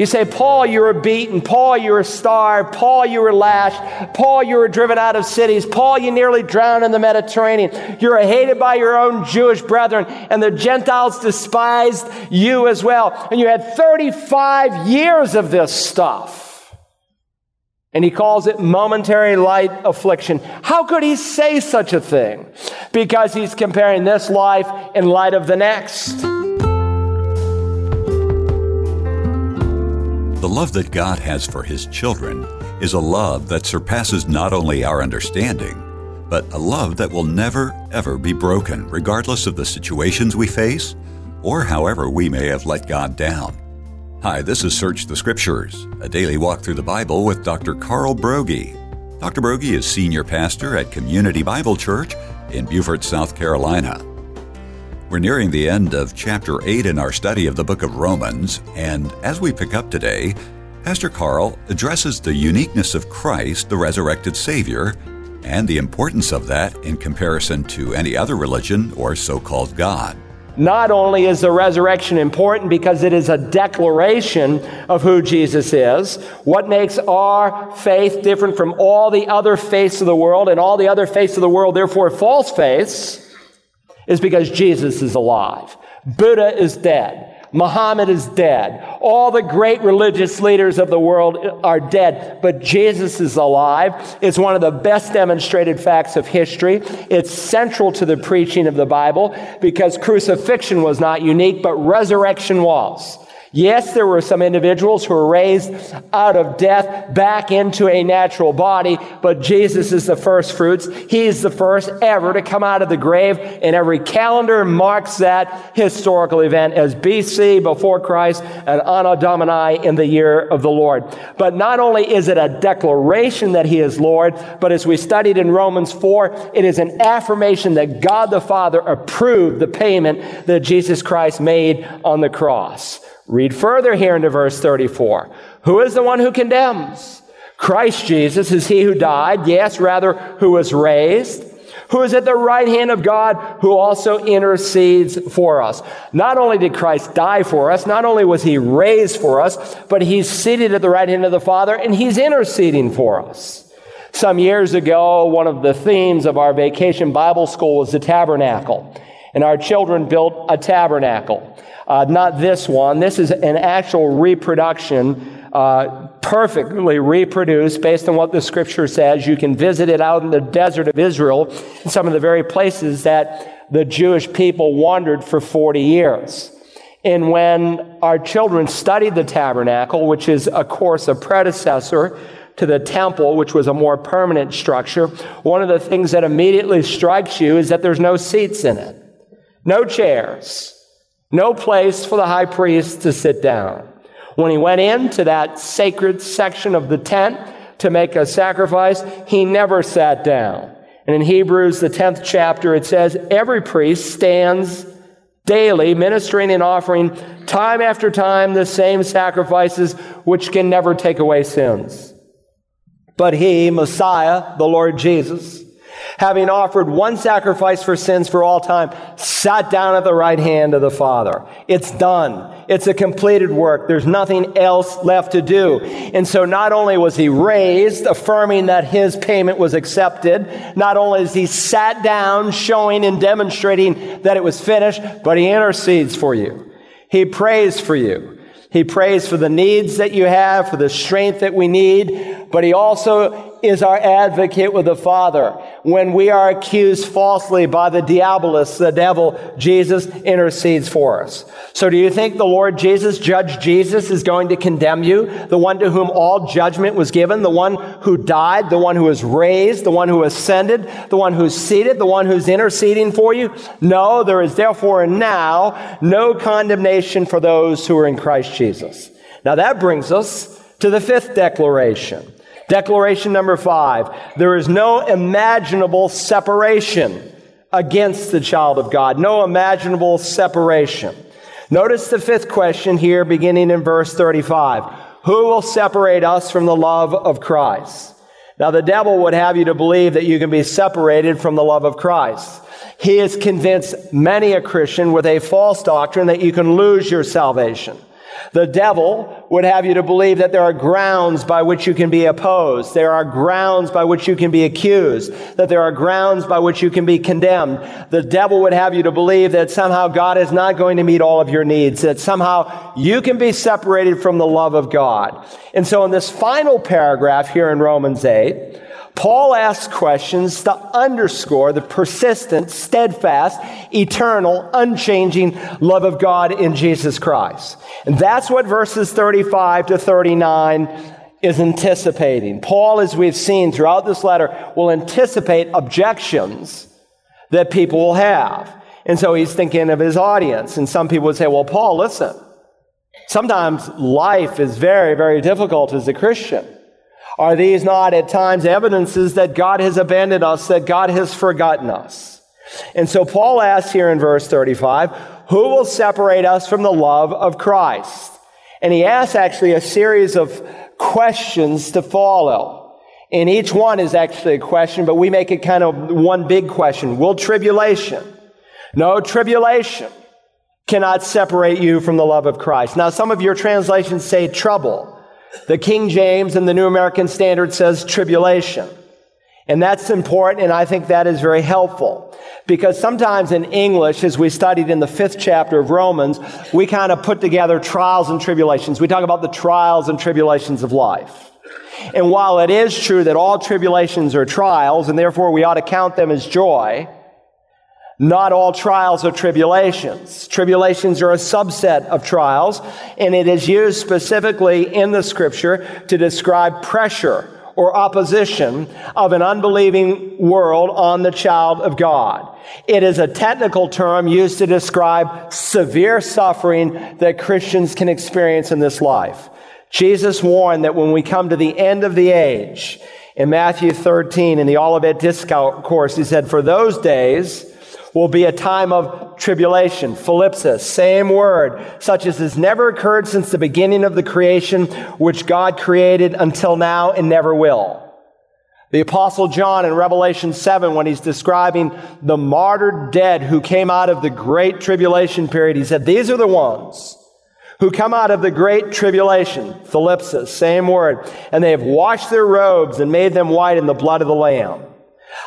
You say, Paul, you were beaten. Paul, you were starved. Paul, you were lashed. Paul, you were driven out of cities. Paul, you nearly drowned in the Mediterranean. You were hated by your own Jewish brethren, and the Gentiles despised you as well. And you had 35 years of this stuff. And he calls it momentary light affliction. How could he say such a thing? Because he's comparing this life in light of the next. The love that God has for His children is a love that surpasses not only our understanding, but a love that will never, ever be broken, regardless of the situations we face or however we may have let God down. Hi, this is Search the Scriptures, a daily walk through the Bible with Dr. Carl Broggi. Dr. Broggi is senior pastor at Community Bible Church in Beaufort, South Carolina. We're nearing the end of chapter 8 in our study of the book of Romans, and as we pick up today, Pastor Carl addresses the uniqueness of Christ, the resurrected Savior, and the importance of that in comparison to any other religion or so called God. Not only is the resurrection important because it is a declaration of who Jesus is, what makes our faith different from all the other faiths of the world and all the other faiths of the world, therefore false faiths, is because Jesus is alive. Buddha is dead. Muhammad is dead. All the great religious leaders of the world are dead, but Jesus is alive. It's one of the best demonstrated facts of history. It's central to the preaching of the Bible because crucifixion was not unique, but resurrection was. Yes, there were some individuals who were raised out of death back into a natural body, but Jesus is the first fruits. He's the first ever to come out of the grave, and every calendar marks that historical event as BC, before Christ, and Anno Domini in the year of the Lord. But not only is it a declaration that He is Lord, but as we studied in Romans 4, it is an affirmation that God the Father approved the payment that Jesus Christ made on the cross. Read further here into verse 34. Who is the one who condemns? Christ Jesus is he who died, yes, rather, who was raised, who is at the right hand of God, who also intercedes for us. Not only did Christ die for us, not only was he raised for us, but he's seated at the right hand of the Father and he's interceding for us. Some years ago, one of the themes of our vacation Bible school was the tabernacle. And our children built a tabernacle. Uh, not this one. This is an actual reproduction, uh, perfectly reproduced based on what the scripture says. You can visit it out in the desert of Israel, in some of the very places that the Jewish people wandered for 40 years. And when our children studied the tabernacle, which is, of course, a predecessor to the temple, which was a more permanent structure, one of the things that immediately strikes you is that there's no seats in it, no chairs. No place for the high priest to sit down. When he went into that sacred section of the tent to make a sacrifice, he never sat down. And in Hebrews, the 10th chapter, it says, Every priest stands daily ministering and offering time after time the same sacrifices which can never take away sins. But he, Messiah, the Lord Jesus, having offered one sacrifice for sins for all time, sat down at the right hand of the Father. It's done. It's a completed work. There's nothing else left to do. And so not only was he raised, affirming that his payment was accepted, not only is he sat down, showing and demonstrating that it was finished, but he intercedes for you. He prays for you. He prays for the needs that you have, for the strength that we need, but he also is our advocate with the Father. When we are accused falsely by the diabolus, the devil, Jesus intercedes for us. So do you think the Lord Jesus, Judge Jesus, is going to condemn you? The one to whom all judgment was given, the one who died, the one who was raised, the one who ascended, the one who's seated, the one who's interceding for you? No, there is therefore now no condemnation for those who are in Christ Jesus. Now that brings us to the fifth declaration. Declaration number five. There is no imaginable separation against the child of God. No imaginable separation. Notice the fifth question here beginning in verse 35. Who will separate us from the love of Christ? Now the devil would have you to believe that you can be separated from the love of Christ. He has convinced many a Christian with a false doctrine that you can lose your salvation. The devil would have you to believe that there are grounds by which you can be opposed. There are grounds by which you can be accused. That there are grounds by which you can be condemned. The devil would have you to believe that somehow God is not going to meet all of your needs. That somehow you can be separated from the love of God. And so in this final paragraph here in Romans 8, Paul asks questions to underscore the persistent, steadfast, eternal, unchanging love of God in Jesus Christ. And that's what verses 35 to 39 is anticipating. Paul, as we've seen throughout this letter, will anticipate objections that people will have. And so he's thinking of his audience. And some people would say, well, Paul, listen. Sometimes life is very, very difficult as a Christian. Are these not at times evidences that God has abandoned us, that God has forgotten us? And so Paul asks here in verse 35, who will separate us from the love of Christ? And he asks actually a series of questions to follow. And each one is actually a question, but we make it kind of one big question. Will tribulation? No tribulation cannot separate you from the love of Christ. Now, some of your translations say trouble. The King James and the New American Standard says tribulation. And that's important, and I think that is very helpful. Because sometimes in English, as we studied in the fifth chapter of Romans, we kind of put together trials and tribulations. We talk about the trials and tribulations of life. And while it is true that all tribulations are trials, and therefore we ought to count them as joy, not all trials are tribulations. Tribulations are a subset of trials, and it is used specifically in the scripture to describe pressure or opposition of an unbelieving world on the child of God. It is a technical term used to describe severe suffering that Christians can experience in this life. Jesus warned that when we come to the end of the age, in Matthew 13, in the Olivet Discourse, he said, For those days, will be a time of tribulation. Thlipsis, same word, such as has never occurred since the beginning of the creation, which God created until now and never will. The apostle John in Revelation 7, when he's describing the martyred dead who came out of the great tribulation period, he said, these are the ones who come out of the great tribulation, thlipsis, same word, and they have washed their robes and made them white in the blood of the Lamb.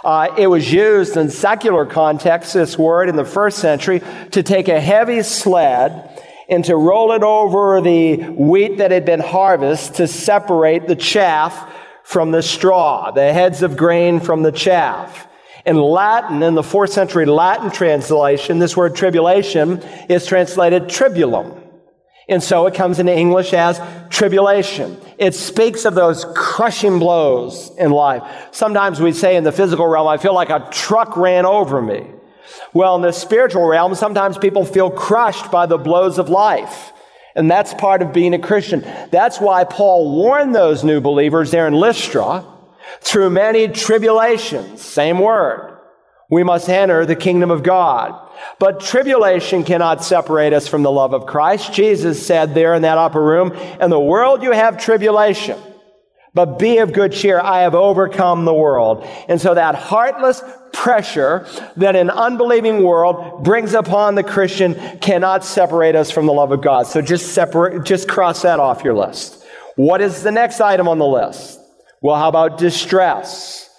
Uh, it was used in secular context, this word, in the first century, to take a heavy sled and to roll it over the wheat that had been harvested to separate the chaff from the straw, the heads of grain from the chaff. In Latin, in the fourth century Latin translation, this word tribulation is translated tribulum. And so it comes into English as tribulation. It speaks of those crushing blows in life. Sometimes we say in the physical realm, I feel like a truck ran over me. Well, in the spiritual realm, sometimes people feel crushed by the blows of life. And that's part of being a Christian. That's why Paul warned those new believers there in Lystra through many tribulations, same word, we must enter the kingdom of God. But tribulation cannot separate us from the love of Christ. Jesus said there in that upper room, in the world you have tribulation, but be of good cheer. I have overcome the world. And so that heartless pressure that an unbelieving world brings upon the Christian cannot separate us from the love of God. So just separate, just cross that off your list. What is the next item on the list? Well, how about distress?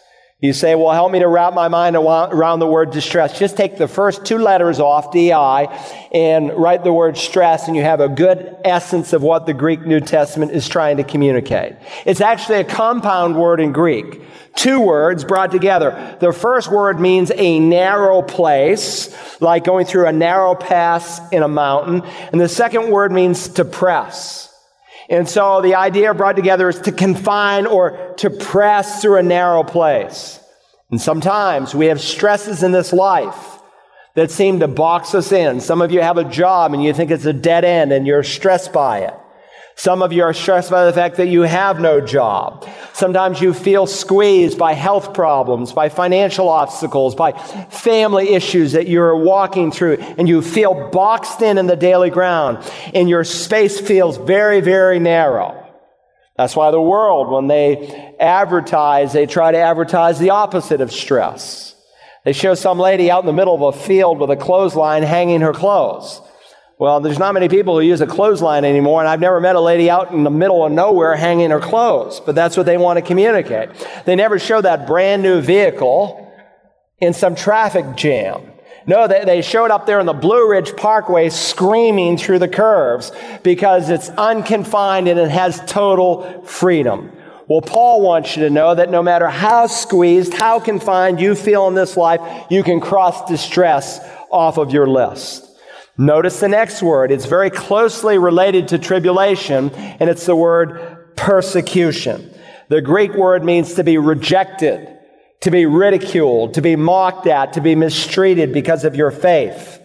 You say, well, help me to wrap my mind around the word distress. Just take the first two letters off, DI, and write the word stress, and you have a good essence of what the Greek New Testament is trying to communicate. It's actually a compound word in Greek. Two words brought together. The first word means a narrow place, like going through a narrow pass in a mountain. And the second word means to press. And so the idea brought together is to confine or to press through a narrow place. And sometimes we have stresses in this life that seem to box us in. Some of you have a job and you think it's a dead end and you're stressed by it. Some of you are stressed by the fact that you have no job. Sometimes you feel squeezed by health problems, by financial obstacles, by family issues that you're walking through, and you feel boxed in in the daily ground, and your space feels very, very narrow. That's why the world, when they advertise, they try to advertise the opposite of stress. They show some lady out in the middle of a field with a clothesline hanging her clothes. Well, there's not many people who use a clothesline anymore, and I've never met a lady out in the middle of nowhere hanging her clothes, but that's what they want to communicate. They never show that brand new vehicle in some traffic jam. No, they, they showed up there in the Blue Ridge Parkway screaming through the curves because it's unconfined and it has total freedom. Well, Paul wants you to know that no matter how squeezed, how confined you feel in this life, you can cross distress off of your list. Notice the next word. It's very closely related to tribulation, and it's the word persecution. The Greek word means to be rejected, to be ridiculed, to be mocked at, to be mistreated because of your faith.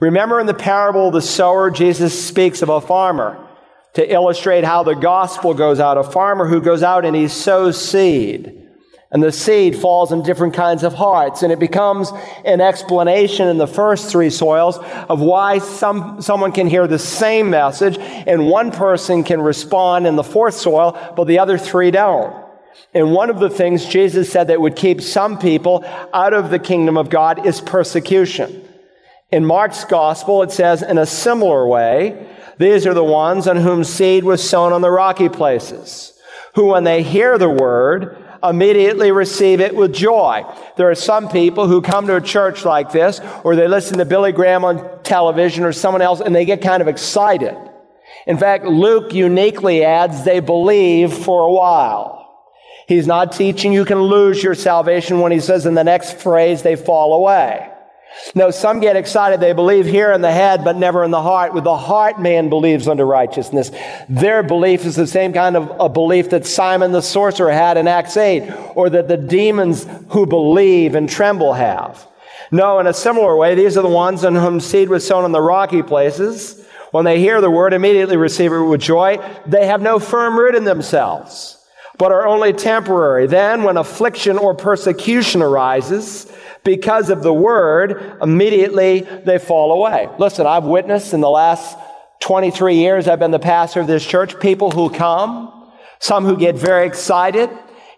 Remember in the parable of the sower, Jesus speaks of a farmer to illustrate how the gospel goes out. A farmer who goes out and he sows seed. And the seed falls in different kinds of hearts. And it becomes an explanation in the first three soils of why some, someone can hear the same message and one person can respond in the fourth soil, but the other three don't. And one of the things Jesus said that would keep some people out of the kingdom of God is persecution. In Mark's gospel, it says in a similar way, these are the ones on whom seed was sown on the rocky places, who when they hear the word, immediately receive it with joy. There are some people who come to a church like this, or they listen to Billy Graham on television or someone else, and they get kind of excited. In fact, Luke uniquely adds they believe for a while. He's not teaching you can lose your salvation when he says in the next phrase they fall away. No, some get excited. They believe here in the head, but never in the heart. With the heart, man believes unto righteousness. Their belief is the same kind of a belief that Simon the sorcerer had in Acts 8, or that the demons who believe and tremble have. No, in a similar way, these are the ones in whom seed was sown in the rocky places. When they hear the word, immediately receive it with joy. They have no firm root in themselves, but are only temporary. Then, when affliction or persecution arises, because of the word, immediately they fall away. Listen, I've witnessed in the last 23 years I've been the pastor of this church, people who come, some who get very excited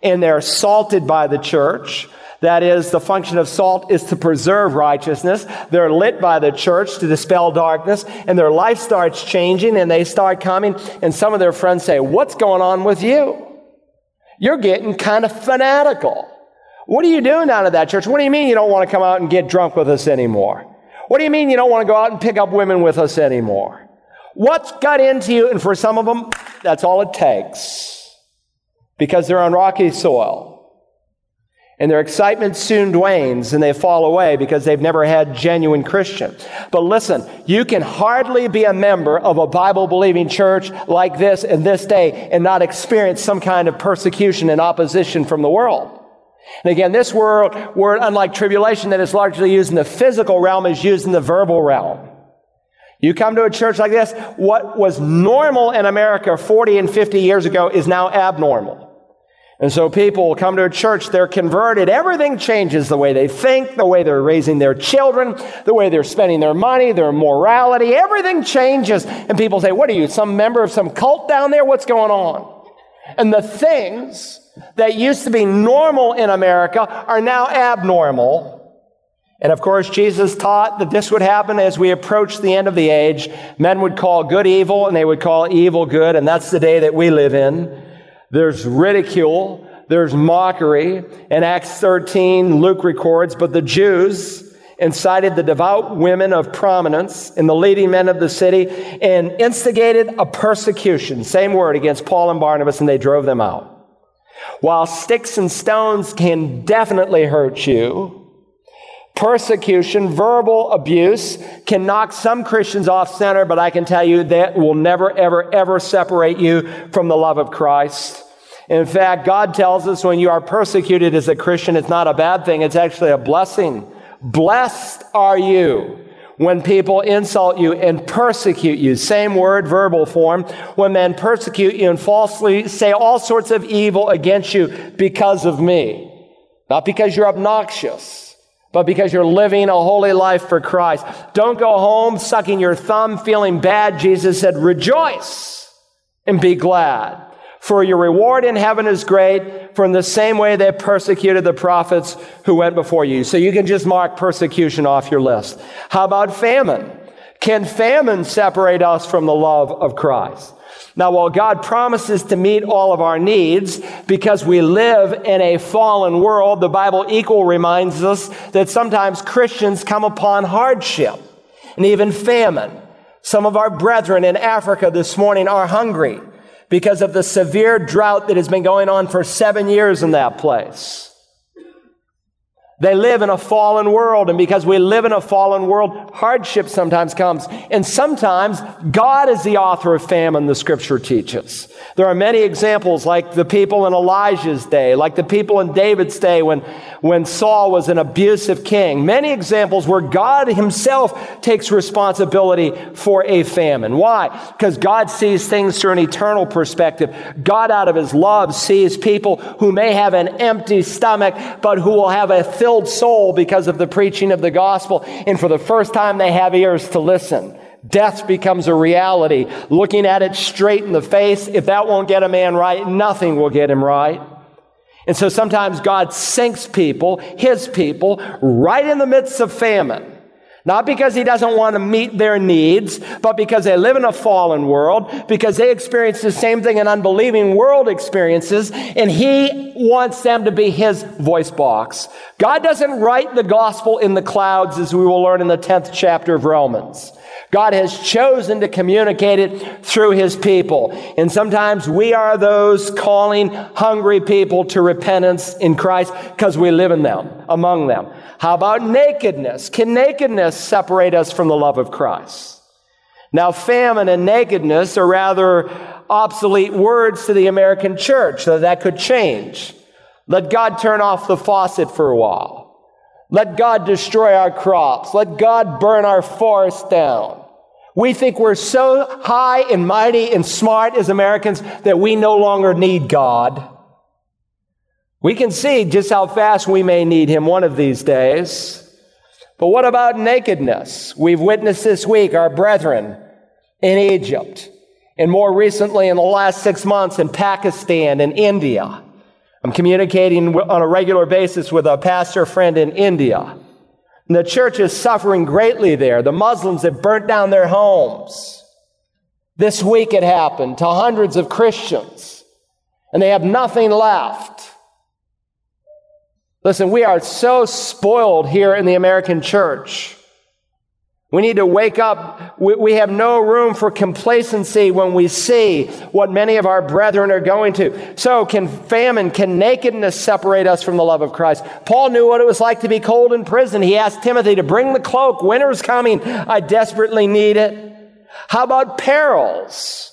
and they're salted by the church. That is, the function of salt is to preserve righteousness. They're lit by the church to dispel darkness, and their life starts changing, and they start coming, and some of their friends say, What's going on with you? You're getting kind of fanatical. What are you doing down at that church? What do you mean you don't want to come out and get drunk with us anymore? What do you mean you don't want to go out and pick up women with us anymore? What's got into you? And for some of them, that's all it takes because they're on rocky soil. And their excitement soon wanes and they fall away because they've never had genuine Christian. But listen, you can hardly be a member of a Bible believing church like this in this day and not experience some kind of persecution and opposition from the world. And again, this word, word, unlike tribulation that is largely used in the physical realm, is used in the verbal realm. You come to a church like this, what was normal in America 40 and 50 years ago is now abnormal. And so people come to a church, they're converted, everything changes the way they think, the way they're raising their children, the way they're spending their money, their morality, everything changes. And people say, What are you, some member of some cult down there? What's going on? And the things that used to be normal in America are now abnormal. And of course, Jesus taught that this would happen as we approach the end of the age. Men would call good evil and they would call evil good, and that's the day that we live in. There's ridicule, there's mockery. In Acts 13, Luke records, but the Jews incited the devout women of prominence and the leading men of the city and instigated a persecution, same word, against Paul and Barnabas, and they drove them out. While sticks and stones can definitely hurt you, persecution, verbal abuse can knock some Christians off center, but I can tell you that will never, ever, ever separate you from the love of Christ. In fact, God tells us when you are persecuted as a Christian, it's not a bad thing, it's actually a blessing. Blessed are you when people insult you and persecute you. Same word, verbal form. When men persecute you and falsely say all sorts of evil against you because of me. Not because you're obnoxious, but because you're living a holy life for Christ. Don't go home sucking your thumb, feeling bad. Jesus said, rejoice and be glad. For your reward in heaven is great, in the same way they persecuted the prophets who went before you. So you can just mark persecution off your list. How about famine? Can famine separate us from the love of Christ? Now, while God promises to meet all of our needs because we live in a fallen world, the Bible equal reminds us that sometimes Christians come upon hardship and even famine. Some of our brethren in Africa this morning are hungry because of the severe drought that has been going on for seven years in that place. They live in a fallen world, and because we live in a fallen world, hardship sometimes comes. And sometimes God is the author of famine, the scripture teaches. There are many examples, like the people in Elijah's day, like the people in David's day when, when Saul was an abusive king. Many examples where God himself takes responsibility for a famine. Why? Because God sees things through an eternal perspective. God, out of his love, sees people who may have an empty stomach, but who will have a filled soul because of the preaching of the gospel. And for the first time, they have ears to listen. Death becomes a reality. Looking at it straight in the face, if that won't get a man right, nothing will get him right. And so sometimes God sinks people, his people, right in the midst of famine. Not because he doesn't want to meet their needs, but because they live in a fallen world, because they experience the same thing an unbelieving world experiences, and he wants them to be his voice box. God doesn't write the gospel in the clouds, as we will learn in the 10th chapter of Romans. God has chosen to communicate it through his people. And sometimes we are those calling hungry people to repentance in Christ because we live in them, among them. How about nakedness? Can nakedness separate us from the love of Christ? Now, famine and nakedness are rather obsolete words to the American church, so that could change. Let God turn off the faucet for a while. Let God destroy our crops. Let God burn our forests down. We think we're so high and mighty and smart as Americans that we no longer need God. We can see just how fast we may need Him one of these days. But what about nakedness? We've witnessed this week our brethren in Egypt, and more recently in the last six months in Pakistan and India. I'm communicating on a regular basis with a pastor friend in India. And the church is suffering greatly there. The Muslims have burnt down their homes. This week it happened to hundreds of Christians, and they have nothing left. Listen, we are so spoiled here in the American church. We need to wake up. We have no room for complacency when we see what many of our brethren are going to. So, can famine, can nakedness separate us from the love of Christ? Paul knew what it was like to be cold in prison. He asked Timothy to bring the cloak. Winter's coming. I desperately need it. How about perils?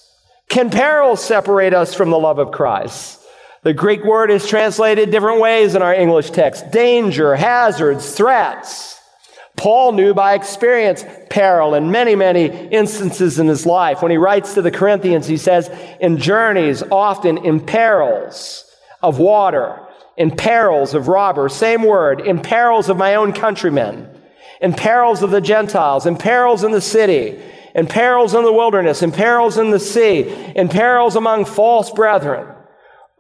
Can perils separate us from the love of Christ? The Greek word is translated different ways in our English text danger, hazards, threats. Paul knew by experience peril in many, many instances in his life. When he writes to the Corinthians, he says, in journeys, often in perils of water, in perils of robbers, same word, in perils of my own countrymen, in perils of the Gentiles, in perils in the city, in perils in the wilderness, in perils in the sea, in perils among false brethren.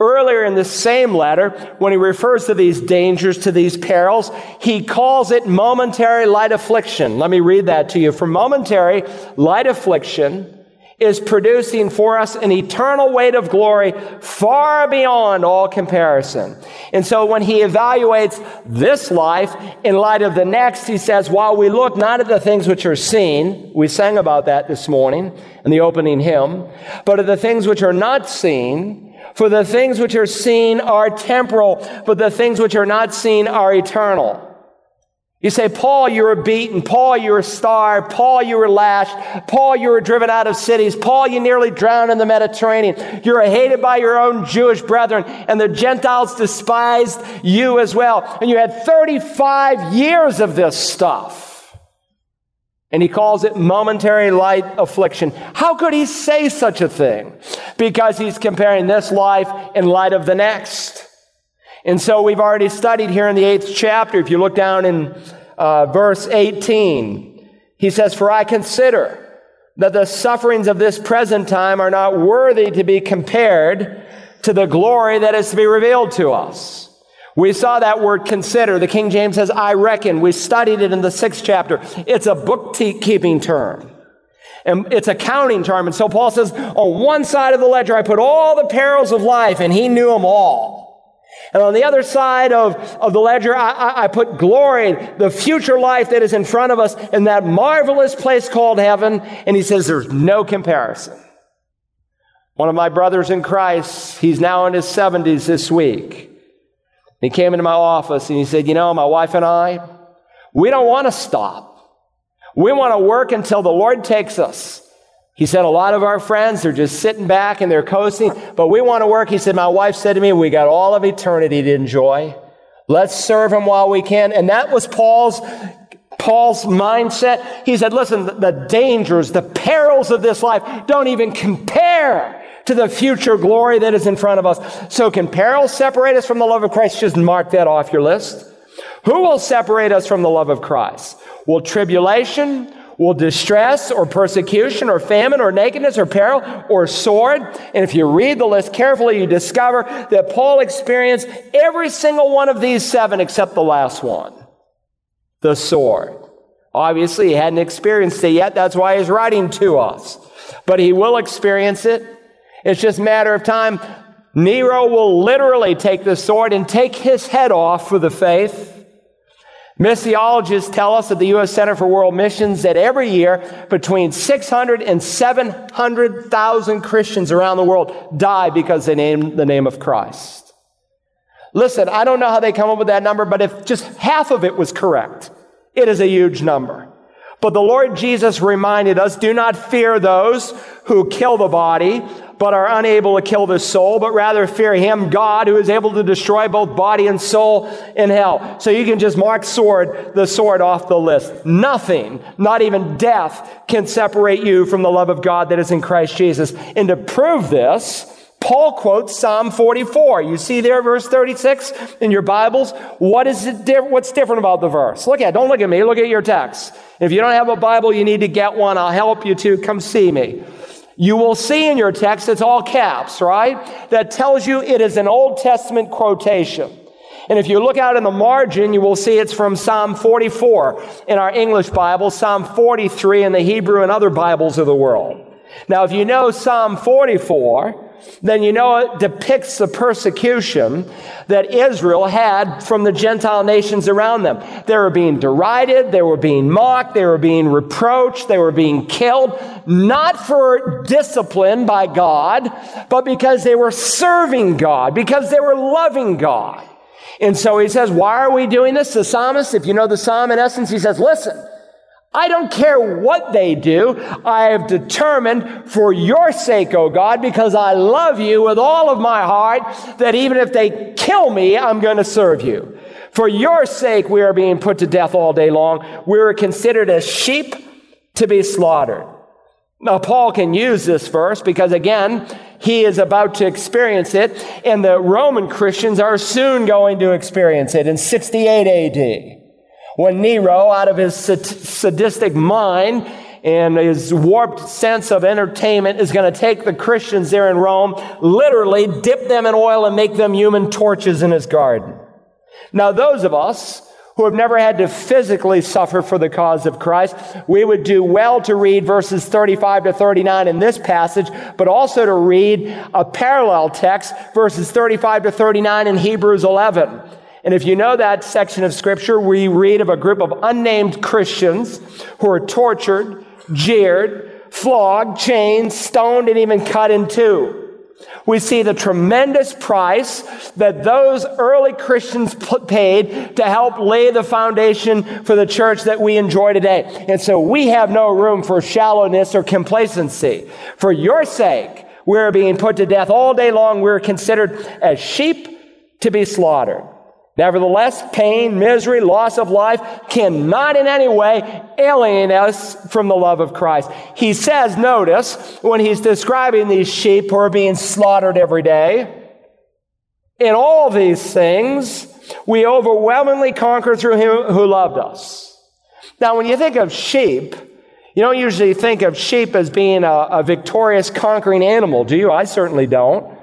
Earlier in the same letter, when he refers to these dangers, to these perils, he calls it momentary light affliction. Let me read that to you. For momentary light affliction is producing for us an eternal weight of glory far beyond all comparison. And so when he evaluates this life in light of the next, he says, while we look not at the things which are seen, we sang about that this morning in the opening hymn, but at the things which are not seen, for the things which are seen are temporal, but the things which are not seen are eternal. You say, Paul, you were beaten. Paul, you were starved. Paul, you were lashed. Paul, you were driven out of cities. Paul, you nearly drowned in the Mediterranean. You were hated by your own Jewish brethren, and the Gentiles despised you as well. And you had 35 years of this stuff. And he calls it momentary light affliction. How could he say such a thing? Because he's comparing this life in light of the next. And so we've already studied here in the eighth chapter. If you look down in uh, verse 18, he says, For I consider that the sufferings of this present time are not worthy to be compared to the glory that is to be revealed to us. We saw that word consider. The King James says, I reckon. We studied it in the sixth chapter. It's a bookkeeping term. And it's a counting term. And so Paul says, on one side of the ledger, I put all the perils of life, and he knew them all. And on the other side of, of the ledger, I, I, I put glory, the future life that is in front of us in that marvelous place called heaven. And he says, there's no comparison. One of my brothers in Christ, he's now in his 70s this week. He came into my office and he said, You know, my wife and I, we don't want to stop. We want to work until the Lord takes us. He said, A lot of our friends are just sitting back and they're coasting, but we want to work. He said, My wife said to me, We got all of eternity to enjoy. Let's serve him while we can. And that was Paul's Paul's mindset. He said, listen, the dangers, the perils of this life don't even compare to the future glory that is in front of us. So can peril separate us from the love of Christ? Just mark that off your list. Who will separate us from the love of Christ? Will tribulation, will distress or persecution or famine or nakedness or peril or sword. And if you read the list carefully, you discover that Paul experienced every single one of these seven except the last one the sword. Obviously, he hadn't experienced it yet. That's why he's writing to us. But he will experience it. It's just a matter of time. Nero will literally take the sword and take his head off for the faith. Missiologists tell us at the U.S. Center for World Missions that every year between 600 and 700,000 Christians around the world die because they name the name of Christ. Listen, I don't know how they come up with that number, but if just half of it was correct, it is a huge number. But the Lord Jesus reminded us, do not fear those who kill the body, but are unable to kill the soul, but rather fear him, God, who is able to destroy both body and soul in hell. So you can just mark sword, the sword off the list. Nothing, not even death, can separate you from the love of God that is in Christ Jesus. And to prove this, Paul quotes Psalm 44. You see there, verse 36 in your Bibles. What is it? Di- what's different about the verse? Look at. Don't look at me. Look at your text. If you don't have a Bible, you need to get one. I'll help you to. Come see me. You will see in your text, it's all caps, right? That tells you it is an Old Testament quotation. And if you look out in the margin, you will see it's from Psalm 44 in our English Bible, Psalm 43 in the Hebrew and other Bibles of the world. Now, if you know Psalm 44, then you know it depicts the persecution that Israel had from the Gentile nations around them. They were being derided, they were being mocked, they were being reproached, they were being killed, not for discipline by God, but because they were serving God, because they were loving God. And so he says, Why are we doing this? The psalmist, if you know the psalm in essence, he says, Listen, I don't care what they do. I have determined for your sake, O God, because I love you with all of my heart, that even if they kill me, I'm going to serve you. For your sake, we are being put to death all day long. We are considered as sheep to be slaughtered. Now, Paul can use this verse because, again, he is about to experience it, and the Roman Christians are soon going to experience it in 68 AD. When Nero, out of his sadistic mind and his warped sense of entertainment, is going to take the Christians there in Rome, literally dip them in oil and make them human torches in his garden. Now, those of us who have never had to physically suffer for the cause of Christ, we would do well to read verses 35 to 39 in this passage, but also to read a parallel text, verses 35 to 39 in Hebrews 11. And if you know that section of scripture, we read of a group of unnamed Christians who are tortured, jeered, flogged, chained, stoned, and even cut in two. We see the tremendous price that those early Christians paid to help lay the foundation for the church that we enjoy today. And so we have no room for shallowness or complacency. For your sake, we're being put to death all day long. We're considered as sheep to be slaughtered. Nevertheless, pain, misery, loss of life cannot in any way alienate us from the love of Christ. He says, notice, when he's describing these sheep who are being slaughtered every day, in all these things, we overwhelmingly conquer through him who loved us. Now, when you think of sheep, you don't usually think of sheep as being a, a victorious, conquering animal, do you? I certainly don't.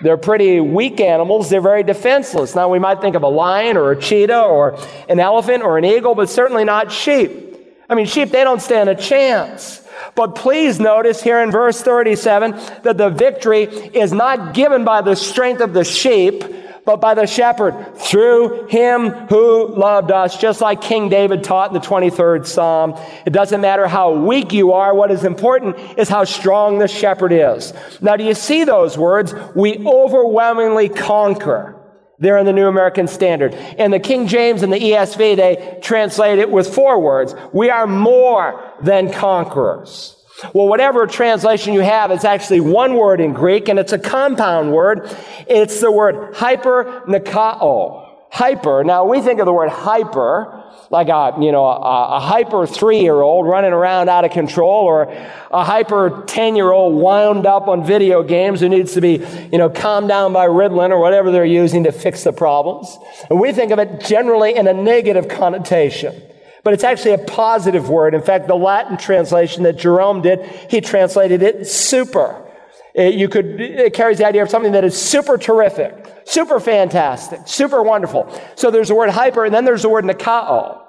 They're pretty weak animals. They're very defenseless. Now, we might think of a lion or a cheetah or an elephant or an eagle, but certainly not sheep. I mean, sheep, they don't stand a chance. But please notice here in verse 37 that the victory is not given by the strength of the sheep, but by the shepherd through him who loved us, just like King David taught in the 23rd Psalm. It doesn't matter how weak you are. What is important is how strong the shepherd is. Now, do you see those words? We overwhelmingly conquer. There in the New American Standard. And the King James and the ESV, they translate it with four words. We are more than conquerors. Well, whatever translation you have, it's actually one word in Greek, and it's a compound word. It's the word hypernikao. Hyper. Now, we think of the word hyper like a, you know, a, a hyper three-year-old running around out of control or a hyper 10-year-old wound up on video games who needs to be, you know, calmed down by Ritalin or whatever they're using to fix the problems. And we think of it generally in a negative connotation. But it's actually a positive word. In fact, the Latin translation that Jerome did, he translated it super. It, you could, it carries the idea of something that is super terrific, super fantastic, super wonderful. So there's the word hyper, and then there's the word nikao.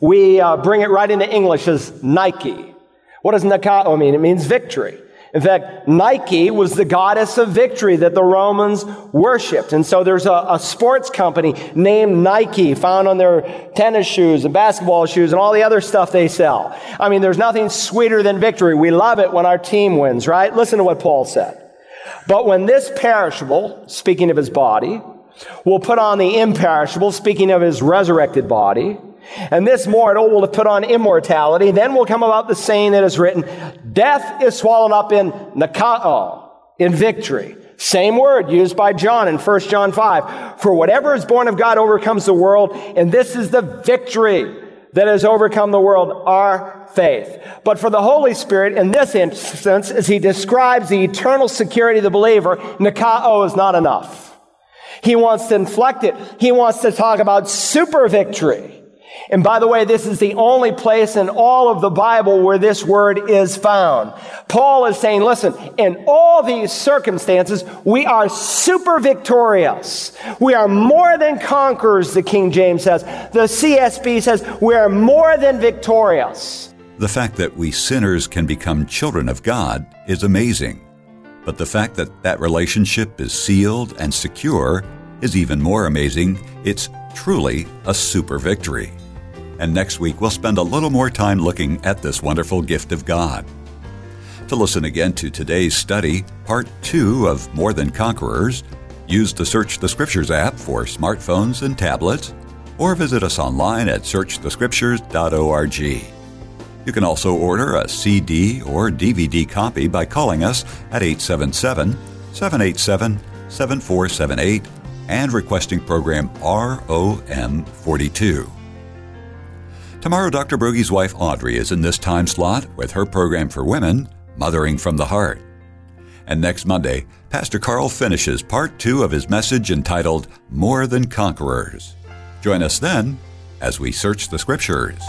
We uh, bring it right into English as Nike. What does nikao mean? It means victory. In fact, Nike was the goddess of victory that the Romans worshiped. And so there's a, a, sports company named Nike found on their tennis shoes and basketball shoes and all the other stuff they sell. I mean, there's nothing sweeter than victory. We love it when our team wins, right? Listen to what Paul said. But when this perishable, speaking of his body, will put on the imperishable, speaking of his resurrected body, and this mortal will have put on immortality. Then will come about the saying that is written, death is swallowed up in nikao, in victory. Same word used by John in 1 John 5. For whatever is born of God overcomes the world, and this is the victory that has overcome the world, our faith. But for the Holy Spirit, in this instance, as he describes the eternal security of the believer, nikao is not enough. He wants to inflect it. He wants to talk about super victory. And by the way, this is the only place in all of the Bible where this word is found. Paul is saying, listen, in all these circumstances, we are super victorious. We are more than conquerors, the King James says. The CSB says, we are more than victorious. The fact that we sinners can become children of God is amazing. But the fact that that relationship is sealed and secure is even more amazing. It's truly a super victory. And next week, we'll spend a little more time looking at this wonderful gift of God. To listen again to today's study, part two of More Than Conquerors, use the Search the Scriptures app for smartphones and tablets, or visit us online at searchthescriptures.org. You can also order a CD or DVD copy by calling us at 877 787 7478 and requesting program ROM 42. Tomorrow, Dr. Broggi's wife Audrey is in this time slot with her program for women, Mothering from the Heart. And next Monday, Pastor Carl finishes part two of his message entitled More Than Conquerors. Join us then as we search the Scriptures.